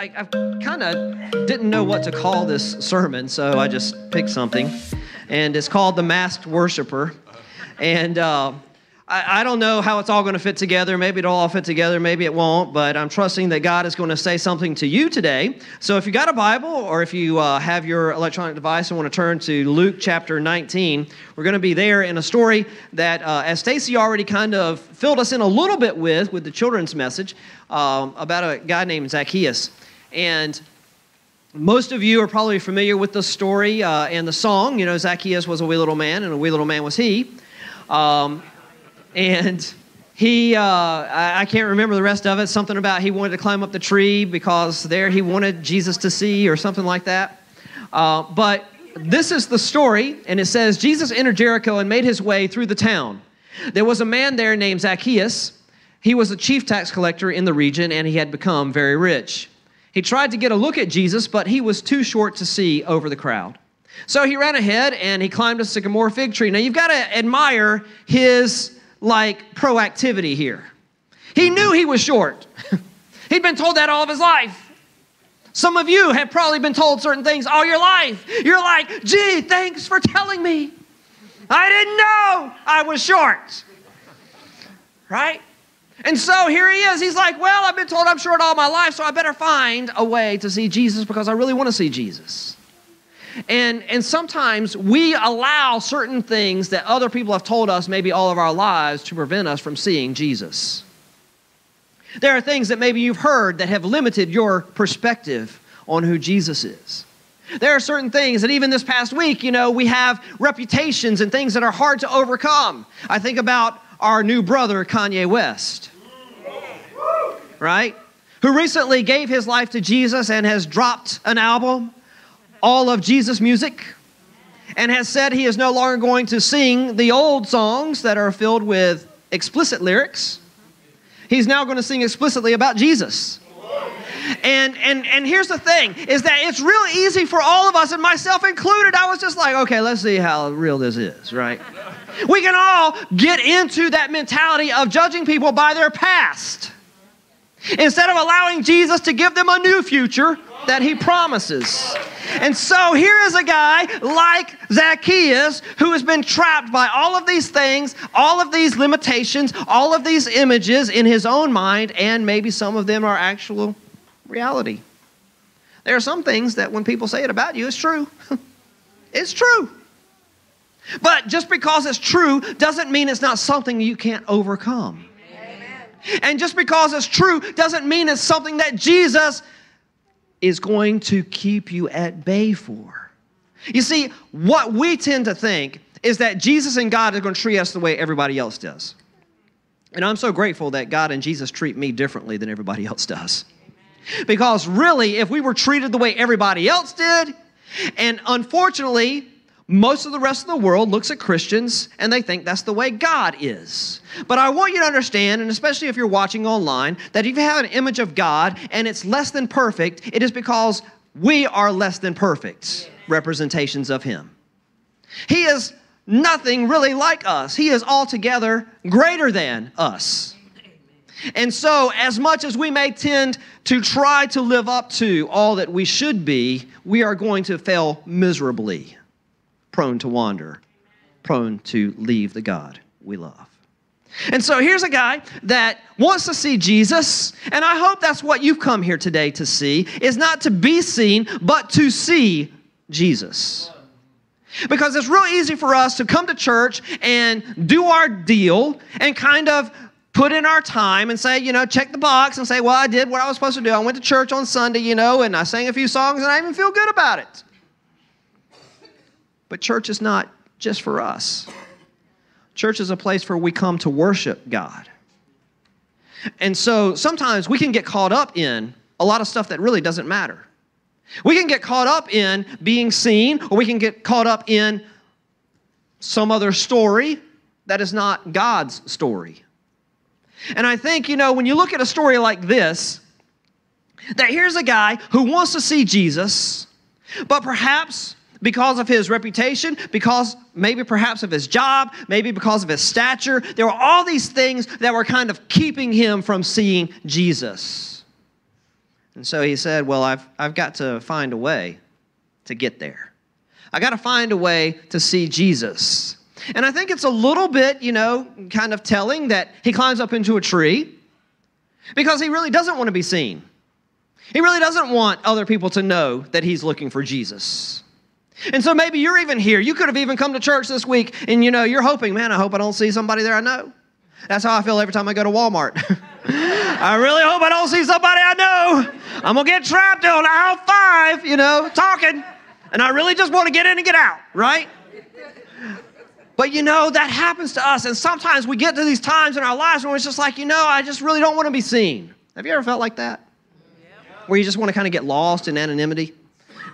I, I kind of didn't know what to call this sermon, so I just picked something. And it's called The Masked Worshiper. And uh, I, I don't know how it's all going to fit together. Maybe it'll all fit together, maybe it won't, but I'm trusting that God is going to say something to you today. So if you got a Bible or if you uh, have your electronic device and want to turn to Luke chapter 19, we're going to be there in a story that, uh, as Stacy already kind of filled us in a little bit with, with the children's message, um, about a guy named Zacchaeus. And most of you are probably familiar with the story uh, and the song. You know, Zacchaeus was a wee little man, and a wee little man was he. Um, and he, uh, I, I can't remember the rest of it. Something about he wanted to climb up the tree because there he wanted Jesus to see, or something like that. Uh, but this is the story, and it says Jesus entered Jericho and made his way through the town. There was a man there named Zacchaeus. He was a chief tax collector in the region, and he had become very rich. He tried to get a look at Jesus, but he was too short to see over the crowd. So he ran ahead and he climbed a sycamore fig tree. Now you've got to admire his like proactivity here. He knew he was short. He'd been told that all of his life. Some of you have probably been told certain things all your life. You're like, gee, thanks for telling me. I didn't know I was short. Right? And so here he is. He's like, well, I've been told I'm short all my life, so I better find a way to see Jesus because I really want to see Jesus. And, and sometimes we allow certain things that other people have told us maybe all of our lives to prevent us from seeing Jesus. There are things that maybe you've heard that have limited your perspective on who Jesus is. There are certain things that even this past week, you know, we have reputations and things that are hard to overcome. I think about our new brother, Kanye West, right? Who recently gave his life to Jesus and has dropped an album all of Jesus music and has said he is no longer going to sing the old songs that are filled with explicit lyrics. He's now going to sing explicitly about Jesus. And, and, and here's the thing is that it's real easy for all of us, and myself included. I was just like, okay, let's see how real this is, right? We can all get into that mentality of judging people by their past instead of allowing Jesus to give them a new future that he promises. And so here is a guy like Zacchaeus who has been trapped by all of these things, all of these limitations, all of these images in his own mind, and maybe some of them are actual reality. There are some things that when people say it about you, it's true. it's true. But just because it's true doesn't mean it's not something you can't overcome. And just because it's true doesn't mean it's something that Jesus is going to keep you at bay for. You see, what we tend to think is that Jesus and God are going to treat us the way everybody else does. And I'm so grateful that God and Jesus treat me differently than everybody else does. Because really, if we were treated the way everybody else did, and unfortunately, most of the rest of the world looks at Christians and they think that's the way God is. But I want you to understand, and especially if you're watching online, that if you have an image of God and it's less than perfect, it is because we are less than perfect representations of Him. He is nothing really like us, He is altogether greater than us. And so, as much as we may tend to try to live up to all that we should be, we are going to fail miserably prone to wander, prone to leave the God we love. And so here's a guy that wants to see Jesus, and I hope that's what you've come here today to see, is not to be seen, but to see Jesus. Because it's real easy for us to come to church and do our deal and kind of put in our time and say, you know, check the box and say, well, I did what I was supposed to do. I went to church on Sunday, you know, and I sang a few songs and I even feel good about it. But church is not just for us. Church is a place where we come to worship God. And so sometimes we can get caught up in a lot of stuff that really doesn't matter. We can get caught up in being seen, or we can get caught up in some other story that is not God's story. And I think, you know, when you look at a story like this, that here's a guy who wants to see Jesus, but perhaps because of his reputation, because maybe perhaps of his job, maybe because of his stature. There were all these things that were kind of keeping him from seeing Jesus. And so he said, Well, I've, I've got to find a way to get there. I got to find a way to see Jesus. And I think it's a little bit, you know, kind of telling that he climbs up into a tree because he really doesn't want to be seen. He really doesn't want other people to know that he's looking for Jesus. And so maybe you're even here. You could have even come to church this week and you know, you're hoping, man, I hope I don't see somebody there I know. That's how I feel every time I go to Walmart. I really hope I don't see somebody I know. I'm going to get trapped on aisle five, you know, talking. And I really just want to get in and get out, right? But you know, that happens to us. And sometimes we get to these times in our lives where it's just like, you know, I just really don't want to be seen. Have you ever felt like that? Where you just want to kind of get lost in anonymity?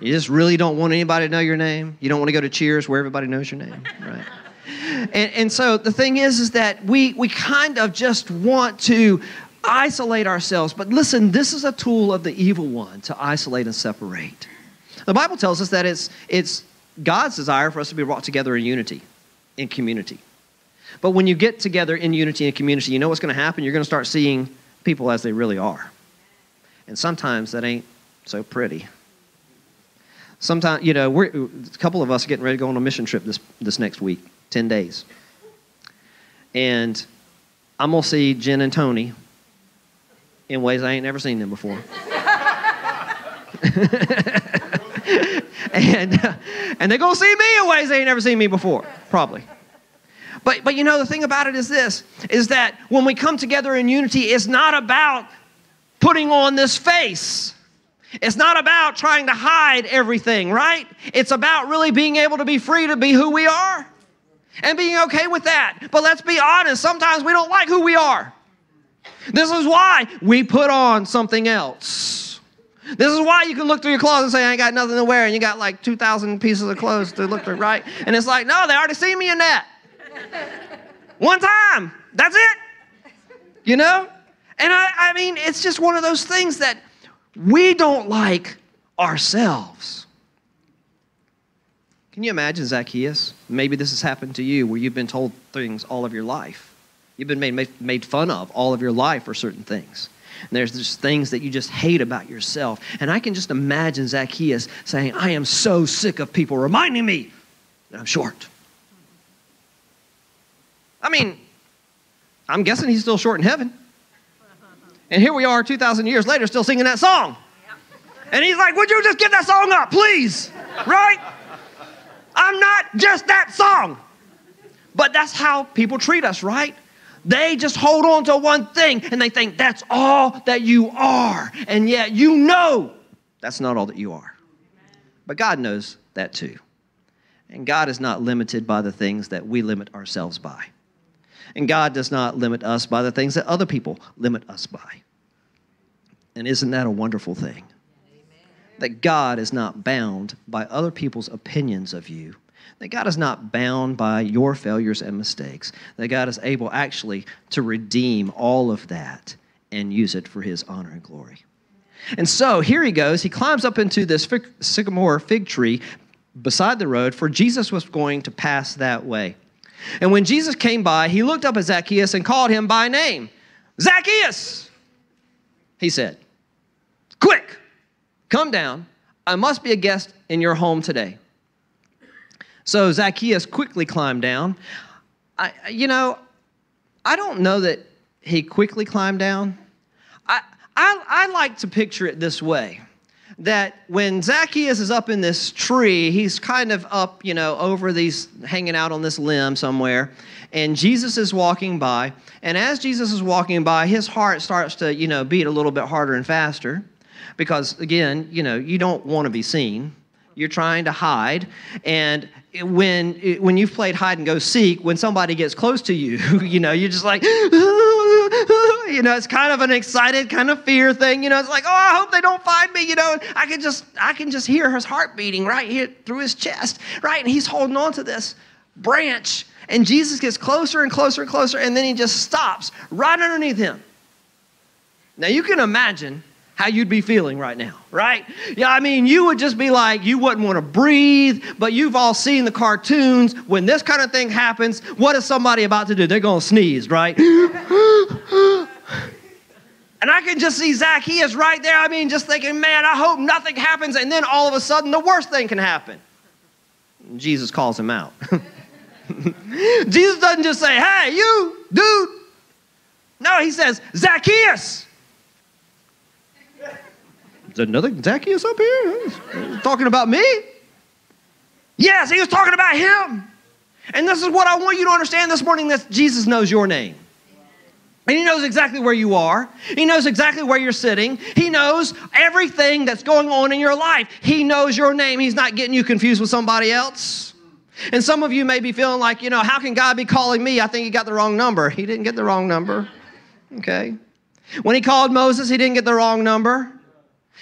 You just really don't want anybody to know your name. You don't want to go to cheers where everybody knows your name, right? And, and so the thing is, is that we, we kind of just want to isolate ourselves. But listen, this is a tool of the evil one to isolate and separate. The Bible tells us that it's, it's God's desire for us to be brought together in unity, in community. But when you get together in unity and community, you know what's going to happen? You're going to start seeing people as they really are. And sometimes that ain't so pretty. Sometimes, you know, we're, a couple of us are getting ready to go on a mission trip this, this next week. 10 days. And I'm going to see Jen and Tony in ways I ain't never seen them before. and, uh, and they're going to see me in ways they ain't never seen me before, probably. But, but you know, the thing about it is this, is that when we come together in unity, it's not about putting on this face. It's not about trying to hide everything, right? It's about really being able to be free to be who we are and being okay with that. But let's be honest, sometimes we don't like who we are. This is why we put on something else. This is why you can look through your closet and say, I ain't got nothing to wear, and you got like 2,000 pieces of clothes to look through, right? And it's like, no, they already see me in that. One time, that's it. You know? And I, I mean, it's just one of those things that we don't like ourselves. Can you imagine Zacchaeus? Maybe this has happened to you where you've been told things all of your life. You've been made, made, fun of all of your life for certain things. And there's just things that you just hate about yourself. And I can just imagine Zacchaeus saying, I am so sick of people reminding me that I'm short. I mean, I'm guessing he's still short in heaven. And here we are 2,000 years later still singing that song. And he's like, Would you just give that song up, please? Right? I'm not just that song. But that's how people treat us, right? They just hold on to one thing and they think that's all that you are. And yet you know that's not all that you are. But God knows that too. And God is not limited by the things that we limit ourselves by. And God does not limit us by the things that other people limit us by. And isn't that a wonderful thing? that God is not bound by other people's opinions of you, that God is not bound by your failures and mistakes, that God is able actually to redeem all of that and use it for his honor and glory. And so here he goes. He climbs up into this sycamore fig tree beside the road, for Jesus was going to pass that way. And when Jesus came by, he looked up at Zacchaeus and called him by name. Zacchaeus, he said, quick, Come down. I must be a guest in your home today. So Zacchaeus quickly climbed down. I, you know, I don't know that he quickly climbed down. I, I, I like to picture it this way that when Zacchaeus is up in this tree, he's kind of up, you know, over these, hanging out on this limb somewhere, and Jesus is walking by. And as Jesus is walking by, his heart starts to, you know, beat a little bit harder and faster because again, you know, you don't want to be seen. You're trying to hide, and when when you've played hide and go seek, when somebody gets close to you, you know, you're just like, you know, it's kind of an excited kind of fear thing. You know, it's like, oh, I hope they don't find me. You know, I can just I can just hear his heart beating right here through his chest, right, and he's holding on to this branch, and Jesus gets closer and closer and closer, and then he just stops right underneath him. Now you can imagine how you'd be feeling right now, right? Yeah, I mean, you would just be like, you wouldn't want to breathe, but you've all seen the cartoons. When this kind of thing happens, what is somebody about to do? They're going to sneeze, right? And I can just see Zacchaeus right there. I mean, just thinking, man, I hope nothing happens. And then all of a sudden, the worst thing can happen. Jesus calls him out. Jesus doesn't just say, hey, you, dude. No, he says, Zacchaeus. Another Zacchaeus up here? Talking about me? Yes, he was talking about him. And this is what I want you to understand this morning that Jesus knows your name. And he knows exactly where you are. He knows exactly where you're sitting. He knows everything that's going on in your life. He knows your name. He's not getting you confused with somebody else. And some of you may be feeling like, you know, how can God be calling me? I think he got the wrong number. He didn't get the wrong number. Okay. When he called Moses, he didn't get the wrong number.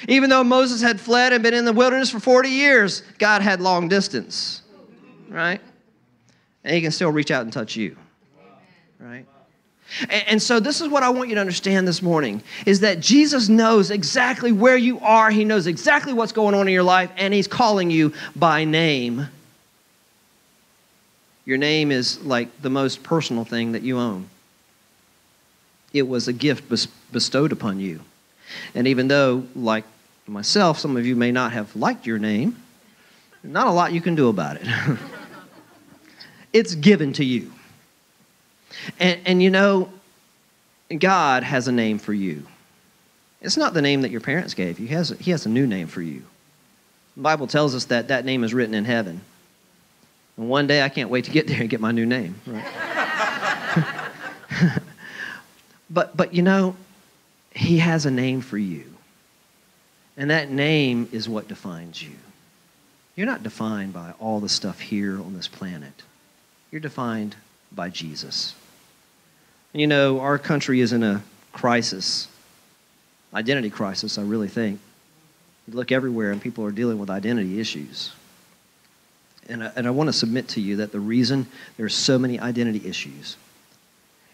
Even though Moses had fled and been in the wilderness for 40 years, God had long distance. Right? And he can still reach out and touch you. Right? And, so this is what I want you to understand this morning is that Jesus knows exactly where you are. He knows exactly what's going on in your life and he's calling you by name. Your name is like the most personal thing that you own. It was a gift bestowed upon you. And even though like myself some of you may not have liked your name, not a lot you can do about it. it's given to you. And, and you know, God has a name for you. It's not the name that your parents gave you, he has, he has a new name for you. The Bible tells us that that name is written in heaven. And one day I can't wait to get there and get my new name. Right? but, but you know, he has a name for you. And that name is what defines you. You're not defined by all the stuff here on this planet. You're defined by Jesus. And you know, our country is in a crisis, identity crisis, I really think. You look everywhere and people are dealing with identity issues. And I, and I want to submit to you that the reason there are so many identity issues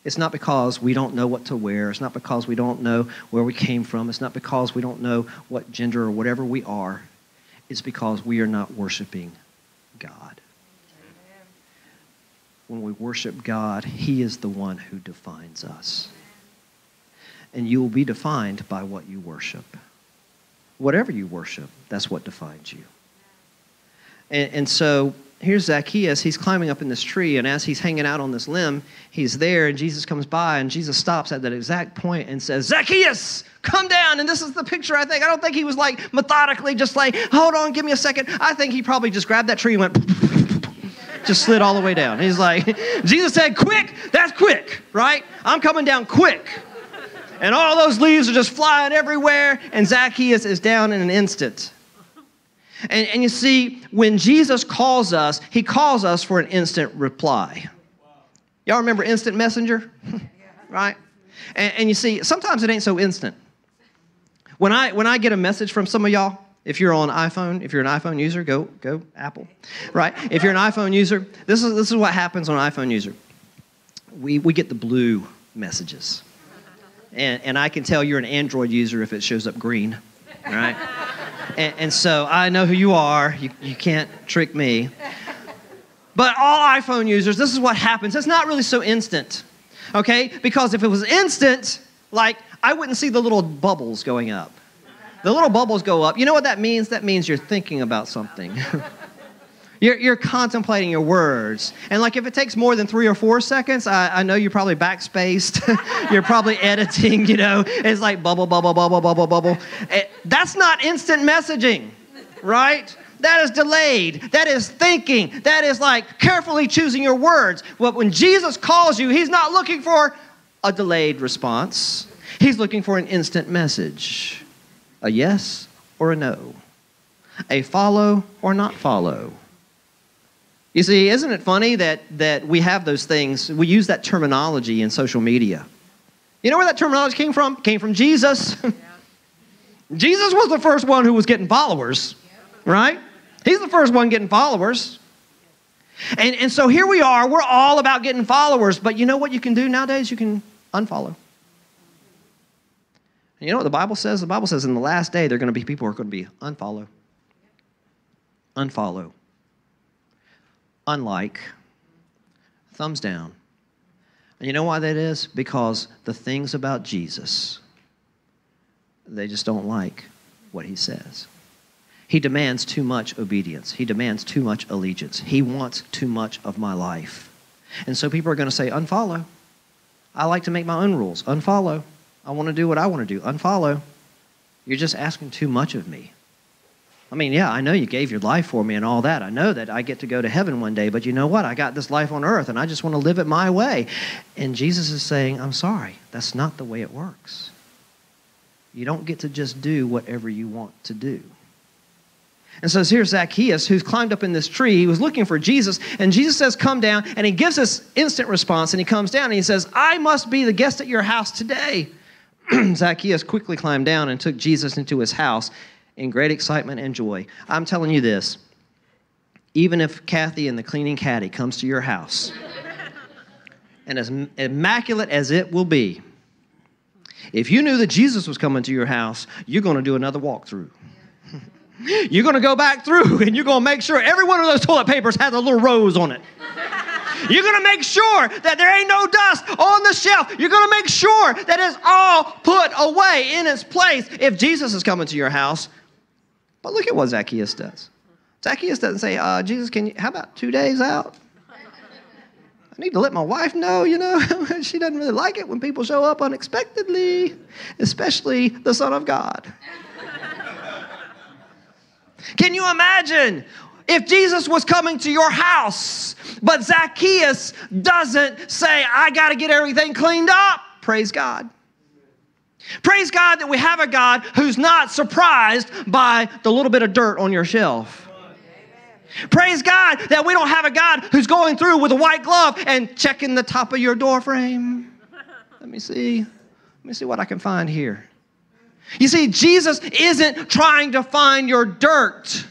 it's not because we don't know what to wear. It's not because we don't know where we came from. It's not because we don't know what gender or whatever we are. It's because we are not worshiping God. When we worship God, He is the one who defines us. And you will be defined by what you worship. Whatever you worship, that's what defines you. And, and so here's Zacchaeus. He's climbing up in this tree, and as he's hanging out on this limb, he's there, and Jesus comes by, and Jesus stops at that exact point and says, Zacchaeus, come down. And this is the picture, I think. I don't think he was like methodically just like, hold on, give me a second. I think he probably just grabbed that tree and went, just slid all the way down. He's like, Jesus said, quick, that's quick, right? I'm coming down quick. And all those leaves are just flying everywhere, and Zacchaeus is down in an instant. And, and you see, when Jesus calls us, he calls us for an instant reply. Y'all remember instant messenger? right? And, and, you see, sometimes it ain't so instant. When I, when I get a message from some of y'all, if you're on iPhone, if you're an iPhone user, go, go Apple, right? If you're an iPhone user, this is, this is what happens on an iPhone user. We, we get the blue messages. And, and I can tell you're an Android user if it shows up green, right? And, and so I know who you are. You, you can't trick me. But all iPhone users, this is what happens. It's not really so instant, okay? Because if it was instant, like I wouldn't see the little bubbles going up. The little bubbles go up. You know what that means? That means you're thinking about something. You're, you're contemplating your words. And like if it takes more than three or four seconds, I, I know you're probably backspaced. you're probably editing, you know. It's like bubble, bubble, bubble, bubble, bubble. It, eh, that's not instant messaging, right? That is delayed. That is thinking. That is like carefully choosing your words. But when Jesus calls you, he's not looking for a delayed response. He's looking for an instant message. A yes or a no. A follow or not follow. You see, isn't it funny that, that we have those things? We use that terminology in social media. You know where that terminology came from? It came from Jesus. Yeah. Jesus was the first one who was getting followers, yeah. right? He's the first one getting followers. And, and so here we are. We're all about getting followers. But you know what you can do nowadays? You can unfollow. And you know what the Bible says? The Bible says in the last day, there are going to be people who are going to be unfollow. Unfollow unlike, thumbs down. And you know why that is? Because the things about Jesus They just don't like what he says. He demands too much obedience. He demands too much allegiance. He wants too much of my life. And so people are going to say, unfollow. I like to make my own rules. Unfollow. I want to do what I want to do. Unfollow. You're just asking too much of me. I mean, yeah, I know you gave your life for me and all that. I know that I get to go to heaven one day, but you know what? I got this life on earth and I just want to live it my way. And Jesus is saying, I'm sorry, that's not the way it works. You don't get to just do whatever you want to do. And so here's Zacchaeus who's climbed up in this tree. He was looking for Jesus, and Jesus says, Come down. And he gives this instant response, and he comes down and he says, I must be the guest at your house today. Zacchaeus quickly climbed down and took Jesus into his house in great excitement and joy. I'm telling you this even if Kathy and the cleaning caddy comes to your house, and as immaculate as it will be, if you knew that Jesus was coming to your house, you're going to do another walkthrough. you're going to go back through and you're going to make sure every one of those toilet papers has a little rose on it. You're going to make sure that there ain't no dust on the shelf. You're going to make sure that it's all put away in its place if Jesus is coming to your house. But look at what Zacchaeus does. Zacchaeus doesn't say, uh, Jesus, can you, how about two days out? I need to let my wife know, you know, she doesn't really like it when people show up unexpectedly, especially the Son of God. Can you imagine if Jesus was coming to your house, but Zacchaeus doesn't say, I got to get everything cleaned up? Praise God. Praise God that we have a God who's not surprised by the little bit of dirt on your shelf. Praise God that we don't have a God who's going through with a white glove and checking the top of your door frame. Let me see. Let me see what I can find here. You see, Jesus isn't trying to find your dirt.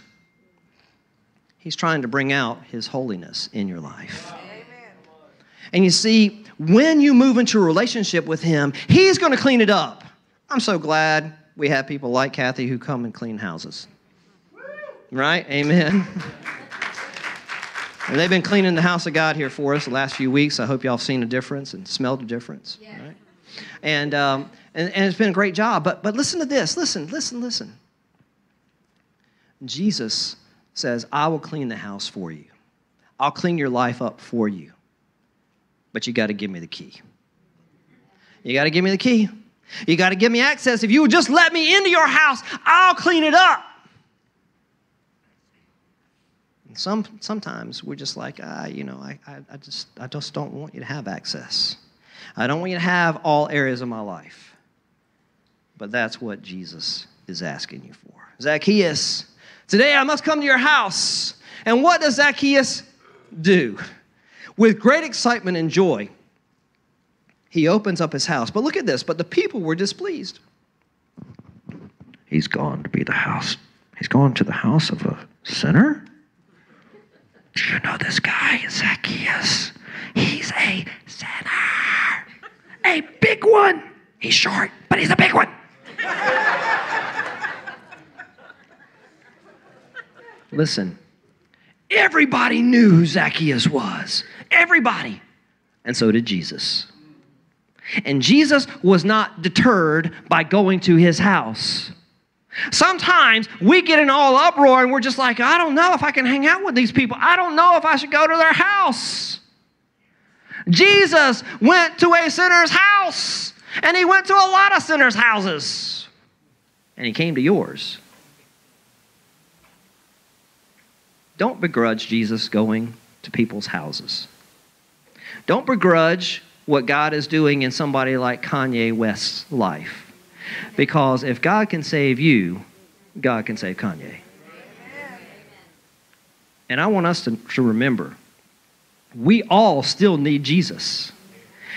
He's trying to bring out his holiness in your life. And you see, when you move into a relationship with him, he's going to clean it up. I'm so glad we have people like Kathy who come and clean houses. Right? Amen. and they've been cleaning the house of God here for us the last few weeks. I hope y'all have seen a difference and smelled a difference. Yeah. Right? And, um, and, and it's been a great job. But, but listen to this. Listen, listen, listen. Jesus says, I will clean the house for you. I'll clean your life up for you. But you got to give me the key. You got to give me the key. You got to give me access. If you would just let me into your house, I'll clean it up. some, sometimes we're just like, ah, you know, I, I, I, just, I just don't want you to have access. I don't want you to have all areas of my life. But that's what Jesus is asking you for. Zacchaeus, today I must come to your house. And what does Zacchaeus do? With great excitement and joy, he opens up his house. But look at this. But the people were displeased. He's gone to be the house. He's gone to the house of a sinner? Do you know this guy, Zacchaeus? He's a sinner. A big one. He's short, but he's a big one. Listen, everybody knew who Zacchaeus was. Everybody. And so did Jesus. And Jesus was not deterred by going to his house. Sometimes we get in all uproar and we're just like, I don't know if I can hang out with these people. I don't know if I should go to their house. Jesus went to a sinner's house and he went to a lot of sinners' houses and he came to yours. Don't begrudge Jesus going to people's houses. Don't begrudge what God is doing in somebody like Kanye West's life. Because if God can save you, God can save Kanye. And I want us to, to remember we all still need Jesus.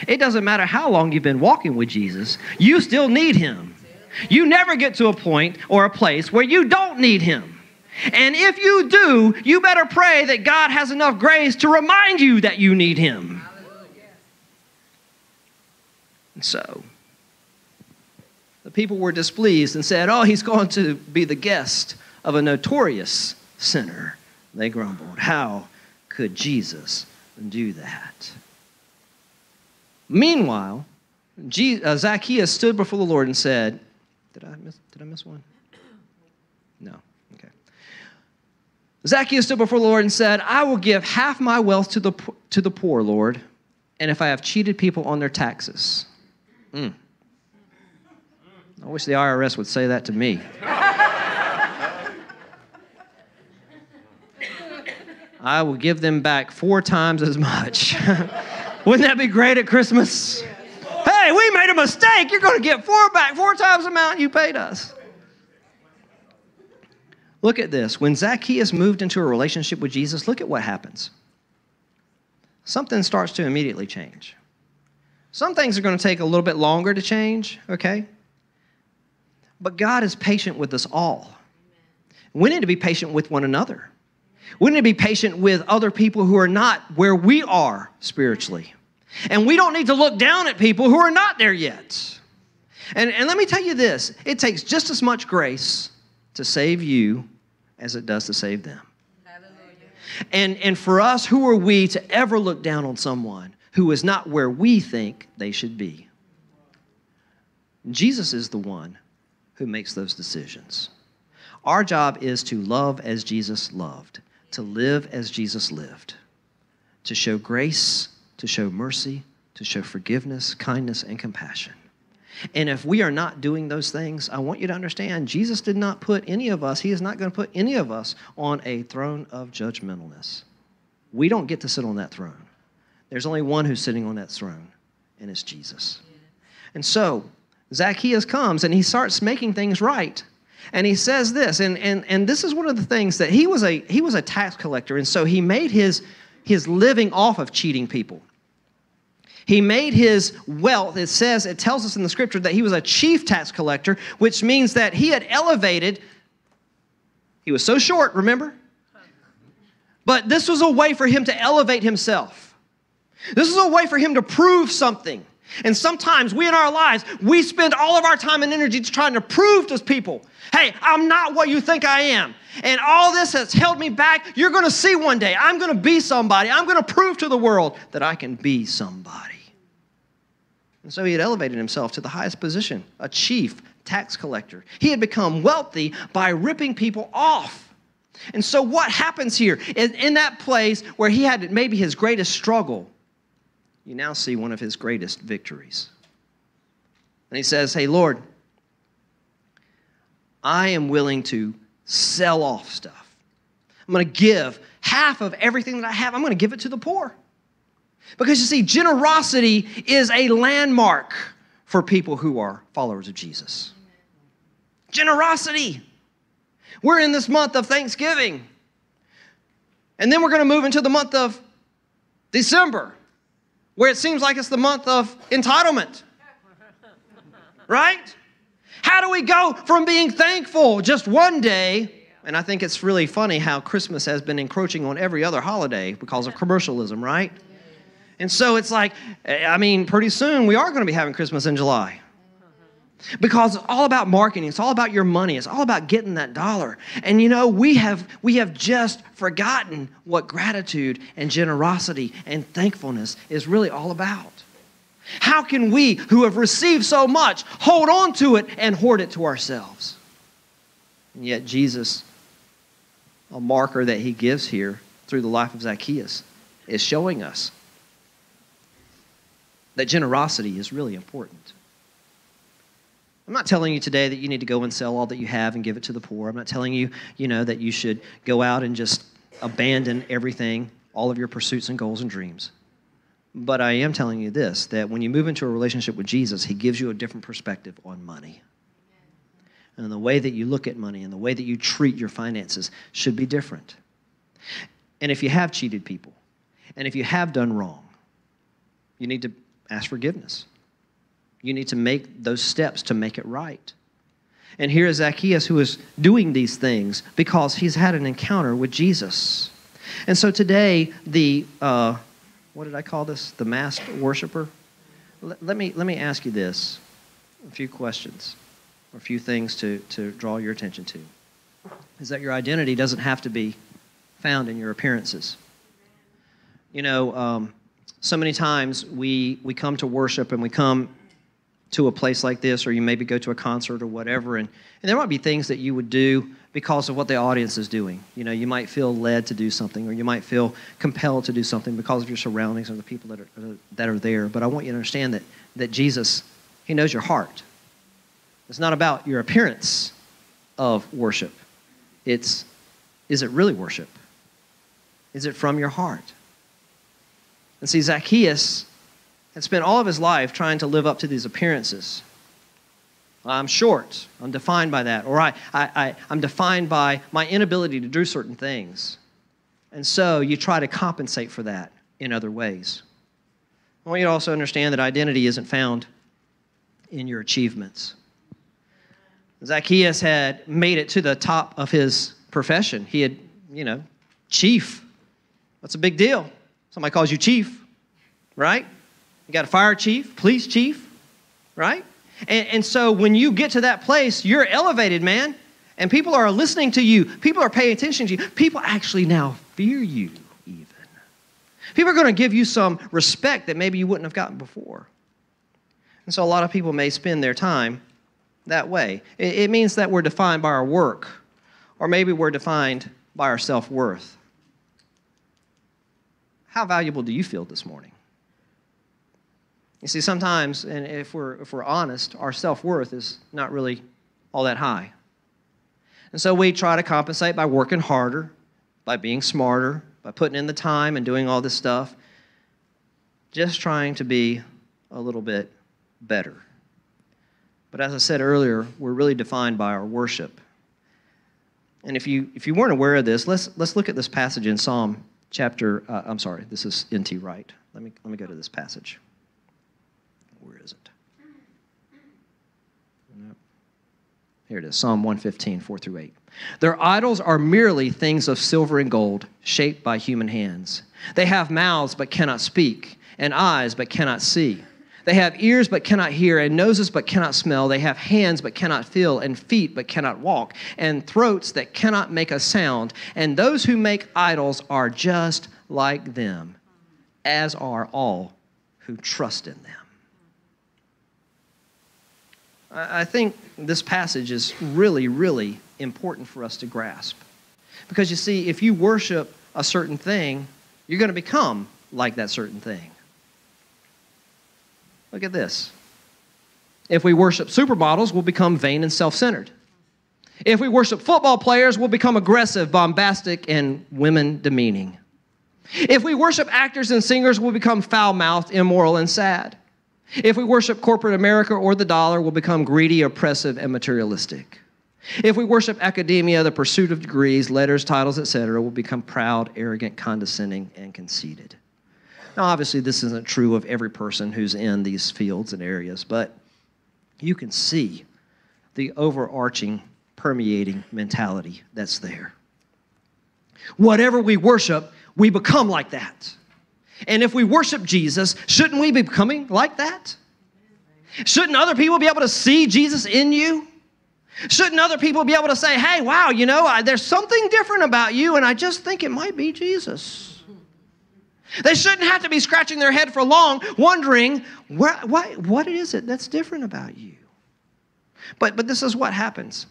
It doesn't matter how long you've been walking with Jesus, you still need him. You never get to a point or a place where you don't need him. And if you do, you better pray that God has enough grace to remind you that you need him. So, the people were displeased and said, Oh, he's going to be the guest of a notorious sinner. They grumbled. How could Jesus do that? Meanwhile, uh, Zacchaeus stood before the Lord and said, Did I miss, did I miss one? No. Okay. Zacchaeus stood before the Lord and said, I will give half my wealth to the, to the poor, Lord, and if I have cheated people on their taxes. Mm. I wish the IRS would say that to me. I will give them back four times as much. Wouldn't that be great at Christmas? Hey, we made a mistake. You're going to get four back, four times the amount you paid us. Look at this. When Zacchaeus moved into a relationship with Jesus, look at what happens. Something starts to immediately change. Some things are going to take a little bit longer to change, okay? But God is patient with us all. We need to be patient with one another. We need to be patient with other people who are not where we are spiritually. And we don't need to look down at people who are not there yet. And, and let me tell you this it takes just as much grace to save you as it does to save them. And, and for us, who are we to ever look down on someone who is not where we think they should be? Jesus is the one who makes those decisions. Our job is to love as Jesus loved, to live as Jesus lived, to show grace, to show mercy, to show forgiveness, kindness, and compassion. And if we are not doing those things, I want you to understand Jesus did not put any of us, He is not going to put any of us on a throne of judgmentalness. We don't get to sit on that throne. There's only one who's sitting on that throne, and it's Jesus. And so, Zacchaeus comes and he starts making things right. And he says this, and, and, and this is one of the things that he was a he was a tax collector, and so he made his his living off of cheating people. He made his wealth, it says, it tells us in the scripture that he was a chief tax collector, which means that he had elevated, he was so short, remember? But this was a way for him to elevate himself. This is a way for him to prove something. And sometimes we in our lives, we spend all of our time and energy trying to prove to people, hey, I'm not what you think I am. And all this has held me back. You're going to see one day. I'm going to be somebody. I'm going to prove to the world that I can be somebody. And so he had elevated himself to the highest position, a chief tax collector. He had become wealthy by ripping people off. And so what happens here is in that place where he had maybe his greatest struggle, you now see one of his greatest victories. And he says, Hey, Lord, I am willing to sell off stuff. I'm going to give half of everything that I have, I'm going to give it to the poor. Because you see, generosity is a landmark for people who are followers of Jesus. Generosity. We're in this month of Thanksgiving. And then we're going to move into the month of December, where it seems like it's the month of entitlement. Right? How do we go from being thankful just one day? And I think it's really funny how Christmas has been encroaching on every other holiday because of commercialism, right? And so it's like, I mean, pretty soon we are going to be having Christmas in July. Because it's all about marketing, it's all about your money, it's all about getting that dollar. And you know, we have we have just forgotten what gratitude and generosity and thankfulness is really all about. How can we who have received so much hold on to it and hoard it to ourselves? And yet Jesus a marker that he gives here through the life of Zacchaeus is showing us that generosity is really important. I'm not telling you today that you need to go and sell all that you have and give it to the poor. I'm not telling you, you know, that you should go out and just abandon everything, all of your pursuits and goals and dreams. But I am telling you this that when you move into a relationship with Jesus, he gives you a different perspective on money. And the way that you look at money and the way that you treat your finances should be different. And if you have cheated people, and if you have done wrong, you need to ask forgiveness. You need to make those steps to make it right. And here is Zacchaeus who is doing these things because he's had an encounter with Jesus. And so today, the, uh, what did I call this? The masked worshiper? Let, let, me, let me ask you this a few questions, or a few things to, to draw your attention to. Is that your identity doesn't have to be found in your appearances. You know, um, so many times we, we come to worship and we come to a place like this, or you maybe go to a concert or whatever, and, and there might be things that you would do because of what the audience is doing. You know, you might feel led to do something, or you might feel compelled to do something because of your surroundings or the people that are, uh, that are there. But I want you to understand that, that Jesus, He knows your heart. It's not about your appearance of worship. It's, is it really worship? Is it from your heart? And see, Zacchaeus had spent all of his life trying to live up to these appearances. I'm short. I'm defined by that. Or I, I, I, I'm defined by my inability to do certain things. And so you try to compensate for that in other ways. I want you to also understand that identity isn't found in your achievements. Zacchaeus had made it to the top of his profession. He had, you know, chief. That's a big deal. Somebody calls you chief, right? You got a fire chief, police chief, right? And, and so when you get to that place, you're elevated, man. And people are listening to you. People are paying attention to you. People actually now fear you, even. People are going to give you some respect that maybe you wouldn't have gotten before. And so a lot of people may spend their time that way. It, it means that we're defined by our work, or maybe we're defined by our self worth. How valuable do you feel this morning? You see, sometimes, and if we're, if we're honest, our self worth is not really all that high. And so we try to compensate by working harder, by being smarter, by putting in the time and doing all this stuff, just trying to be a little bit better. But as I said earlier, we're really defined by our worship. And if you, if you weren't aware of this, let's, let's look at this passage in Psalm chapter, uh, I'm sorry, this is N.T. Wright. Let me, let me go to this passage. Where is it? Nope. Here it is Psalm 115, 4 through 8. Their idols are merely things of silver and gold, shaped by human hands. They have mouths but cannot speak, and eyes but cannot see. They have ears but cannot hear, and noses but cannot smell. They have hands but cannot feel, and feet but cannot walk, and throats that cannot make a sound. And those who make idols are just like them, as are all who trust in them. I think this passage is really, really important for us to grasp. Because you see, if you worship a certain thing, you're going to become like that certain thing. Look at this. If we worship supermodels, we'll become vain and self centered. If we worship football players, we'll become aggressive, bombastic, and women demeaning. If we worship actors and singers, we'll become foul mouthed, immoral, and sad. If we worship corporate America or the dollar, we'll become greedy, oppressive, and materialistic. If we worship academia, the pursuit of degrees, letters, titles, etc., we'll become proud, arrogant, condescending, and conceited. Now, obviously, this isn't true of every person who's in these fields and areas, but you can see the overarching, permeating mentality that's there. Whatever we worship, we become like that. And if we worship Jesus, shouldn't we be becoming like that? Shouldn't other people be able to see Jesus in you? Shouldn't other people be able to say, hey, wow, you know, I, there's something different about you, and I just think it might be Jesus? They shouldn't have to be scratching their head for long, wondering, what is it that's different about you? But, but this is what happens.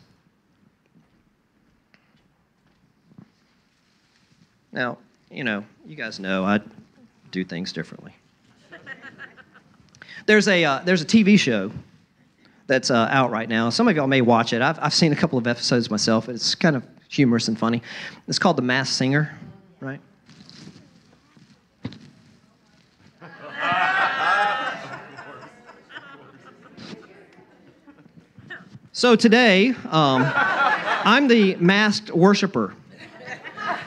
Now, you know, you guys know I do things differently. there's, a, uh, there's a TV show that's uh, out right now. Some of y'all may watch it. I've, I've seen a couple of episodes myself. It's kind of humorous and funny. It's called The Masked Singer, right? So today, um, I'm the masked worshiper.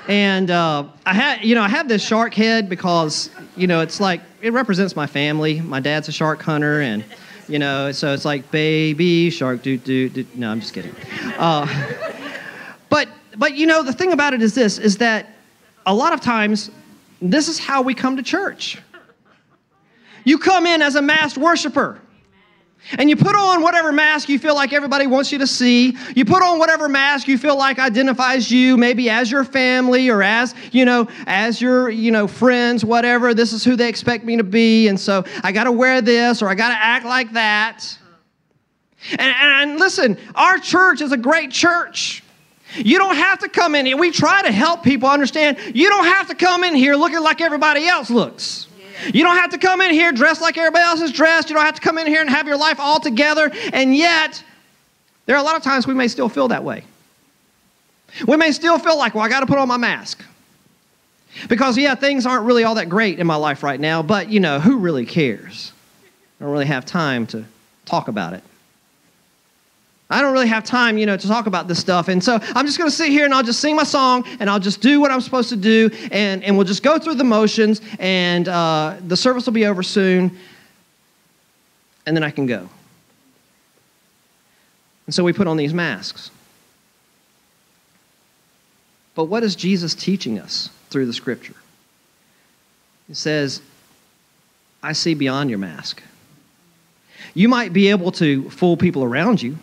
And uh, I had, you know, I have this shark head because, you know, it's like it represents my family. My dad's a shark hunter, and you know, so it's like baby shark. Do do do. No, I'm just kidding. Uh, but but you know, the thing about it is this: is that a lot of times this is how we come to church. You come in as a masked worshiper. And you put on whatever mask you feel like everybody wants you to see. You put on whatever mask you feel like identifies you, maybe as your family or as, you know, as your, you know, friends, whatever. This is who they expect me to be. And so I got to wear this or I got to act like that. And, and listen, our church is a great church. You don't have to come in here. We try to help people understand you don't have to come in here looking like everybody else looks. You don't have to come in here dressed like everybody else is dressed. You don't have to come in here and have your life all together. And yet, there are a lot of times we may still feel that way. We may still feel like, well, I got to put on my mask. Because, yeah, things aren't really all that great in my life right now, but, you know, who really cares? I don't really have time to talk about it. I don't really have time, you know, to talk about this stuff. And so I'm just going to sit here and I'll just sing my song and I'll just do what I'm supposed to do and, and we'll just go through the motions and uh, the service will be over soon and then I can go. And so we put on these masks. But what is Jesus teaching us through the scripture? He says, I see beyond your mask. You might be able to fool people around you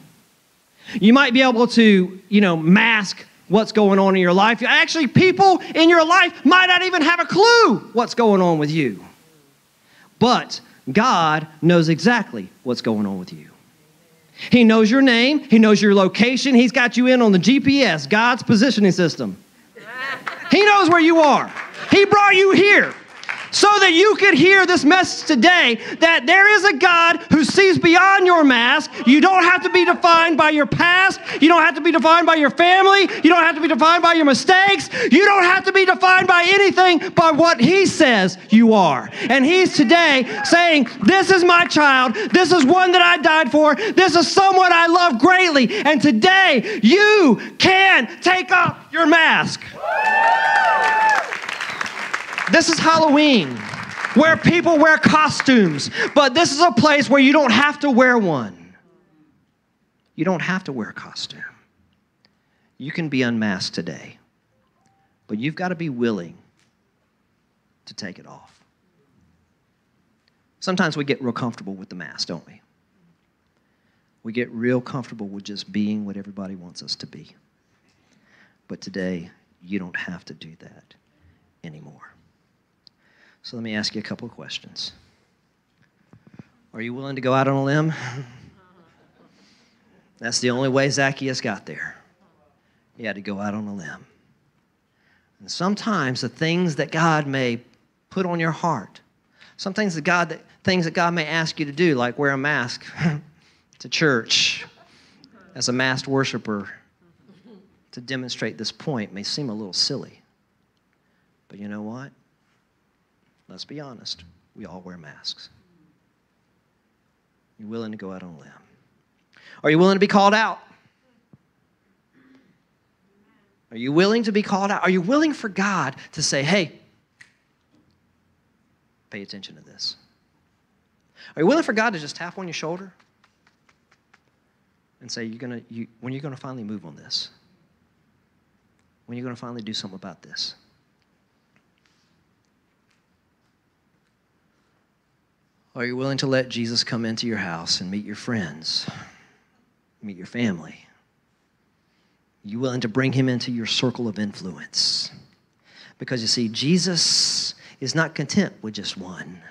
you might be able to, you know, mask what's going on in your life. Actually, people in your life might not even have a clue what's going on with you. But God knows exactly what's going on with you. He knows your name, He knows your location, He's got you in on the GPS, God's positioning system. He knows where you are. He brought you here so that you could hear this message today that there is a God who sees beyond your mask. You don't have to be defined by your past. You don't have to be defined by your family. You don't have to be defined by your mistakes. You don't have to be defined by anything but what He says you are. And He's today saying, This is my child. This is one that I died for. This is someone I love greatly. And today you can take off your mask. This is Halloween, where people wear costumes, but this is a place where you don't have to wear one. You don't have to wear a costume. You can be unmasked today, but you've got to be willing to take it off. Sometimes we get real comfortable with the mask, don't we? We get real comfortable with just being what everybody wants us to be. But today, you don't have to do that anymore. So let me ask you a couple of questions. Are you willing to go out on a limb? That's the only way Zacchaeus got there. He had to go out on a limb. And sometimes the things that God may put on your heart, some things that God that, things that God may ask you to do, like wear a mask to church as a masked worshiper to demonstrate this point, may seem a little silly. But you know what? Let's be honest. We all wear masks. Are You willing to go out on a limb? Are you willing to be called out? Are you willing to be called out? Are you willing for God to say, hey, pay attention to this? Are you willing for God to just tap on your shoulder and say, you're gonna, you, when are you're going to finally move on this? When you're going to finally do something about this? Are you willing to let Jesus come into your house and meet your friends, meet your family? Are you willing to bring him into your circle of influence? Because you see, Jesus is not content with just one.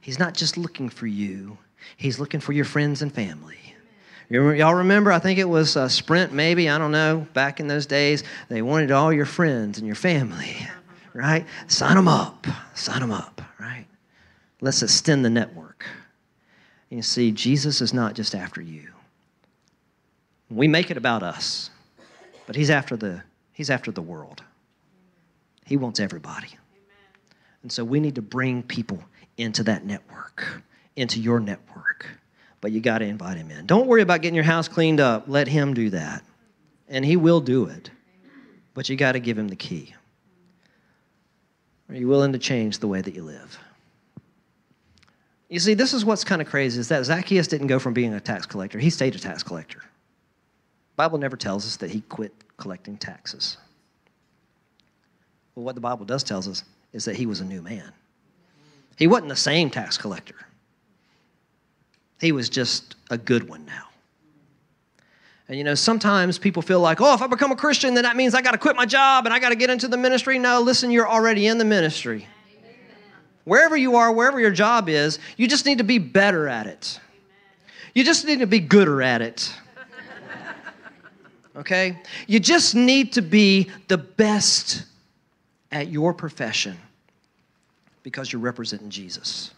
He's not just looking for you, He's looking for your friends and family. Y'all remember, I think it was a Sprint, maybe, I don't know, back in those days, they wanted all your friends and your family, right? Sign them up, sign them up? Let's extend the network. And you see, Jesus is not just after you. We make it about us, but he's after the, he's after the world. He wants everybody. And so we need to bring people into that network, into your network. But you got to invite him in. Don't worry about getting your house cleaned up. Let him do that. And he will do it. But you got to give him the key. Are you willing to change the way that you live? You see, this is what's kind of crazy is that Zacchaeus didn't go from being a tax collector, he stayed a tax collector. The Bible never tells us that he quit collecting taxes. Well, what the Bible does tells us is that he was a new man. He wasn't the same tax collector. He was just a good one now. And you know, sometimes people feel like, oh, if I become a Christian, then that means I got to quit my job and I got to get into the ministry. No, listen, you're already in the ministry wherever you are, wherever your job is, you just need to be better at it. You just need to be gooder at it. Okay? You just need to be the best at your profession because you're representing Jesus.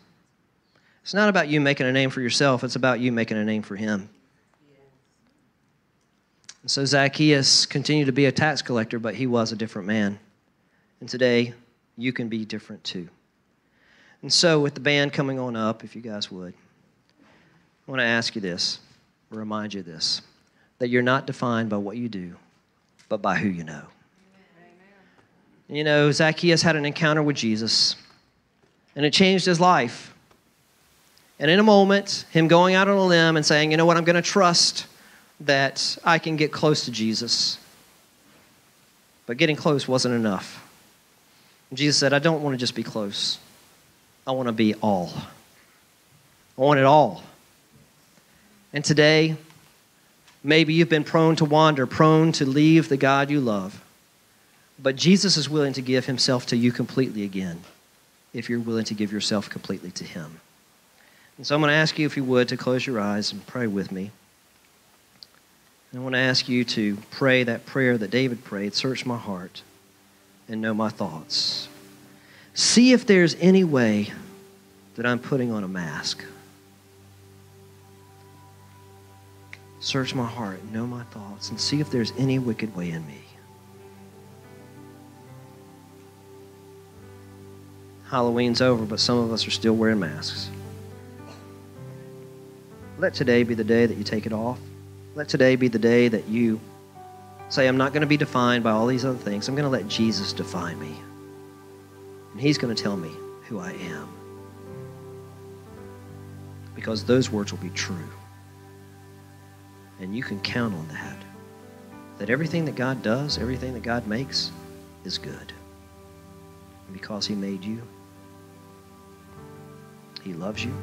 It's not about you making a name for yourself, it's about you making a name for Him. And so Zacchaeus continued to be a tax collector, but he was a different man. And today, you can be different too. And so, with the band coming on up, if you guys would, I want to ask you this, remind you this, that you're not defined by what you do, but by who you know. Amen. You know, Zacchaeus had an encounter with Jesus, and it changed his life. And in a moment, him going out on a limb and saying, you know what, I'm going to trust that I can get close to Jesus. But getting close wasn't enough. Jesus said, I don't want to just be close. I want to be all. I want it all. And today, maybe you've been prone to wander, prone to leave the God you love. But Jesus is willing to give himself to you completely again if you're willing to give yourself completely to him. And so I'm going to ask you, if you would, to close your eyes and pray with me. I want to ask you to pray that prayer that David prayed Search my heart and know my thoughts. See if there's any way that I'm putting on a mask. Search my heart, know my thoughts, and see if there's any wicked way in me. Halloween's over, but some of us are still wearing masks. Let today be the day that you take it off. Let today be the day that you say, I'm not going to be defined by all these other things. I'm going to let Jesus define me. And He's going to tell me who I am. Because those words will be true. And you can count on that. That everything that God does, everything that God makes, is good. And because He made you, He loves you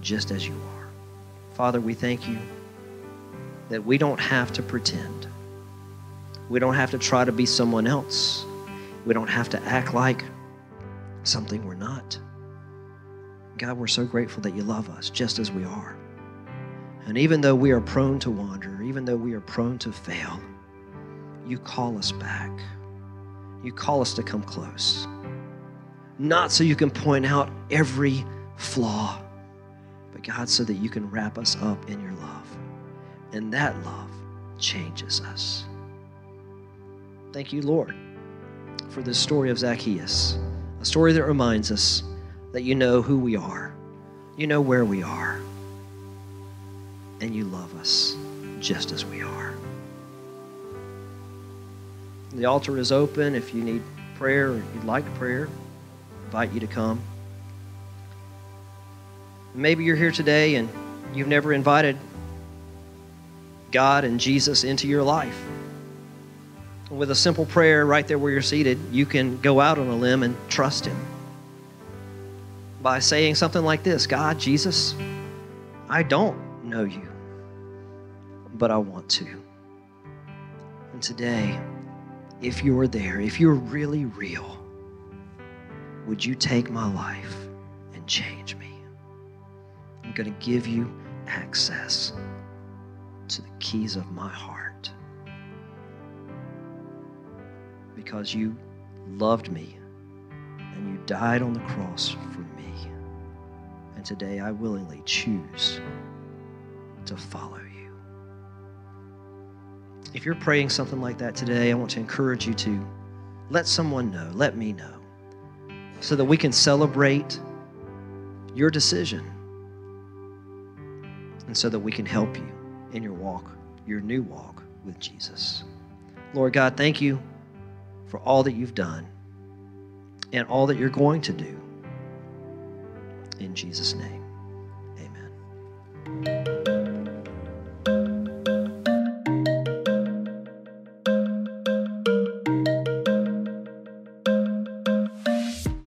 just as you are. Father, we thank you that we don't have to pretend. We don't have to try to be someone else. We don't have to act like something we're not. God, we're so grateful that you love us just as we are. And even though we are prone to wander, even though we are prone to fail, you call us back. You call us to come close. Not so you can point out every flaw, but God, so that you can wrap us up in your love. And that love changes us. Thank you, Lord, for this story of Zacchaeus, a story that reminds us that you know who we are, you know where we are, and you love us just as we are. The altar is open. If you need prayer or you'd like prayer, I invite you to come. Maybe you're here today and you've never invited God and Jesus into your life. With a simple prayer right there where you're seated, you can go out on a limb and trust Him by saying something like this God, Jesus, I don't know you, but I want to. And today, if you're there, if you're really real, would you take my life and change me? I'm going to give you access to the keys of my heart because you loved me and you died on the cross for me. And today I willingly choose to follow you. If you're praying something like that today, I want to encourage you to let someone know, let me know, so that we can celebrate your decision and so that we can help you in your walk, your new walk with Jesus. Lord God, thank you for all that you've done and all that you're going to do. In Jesus' name.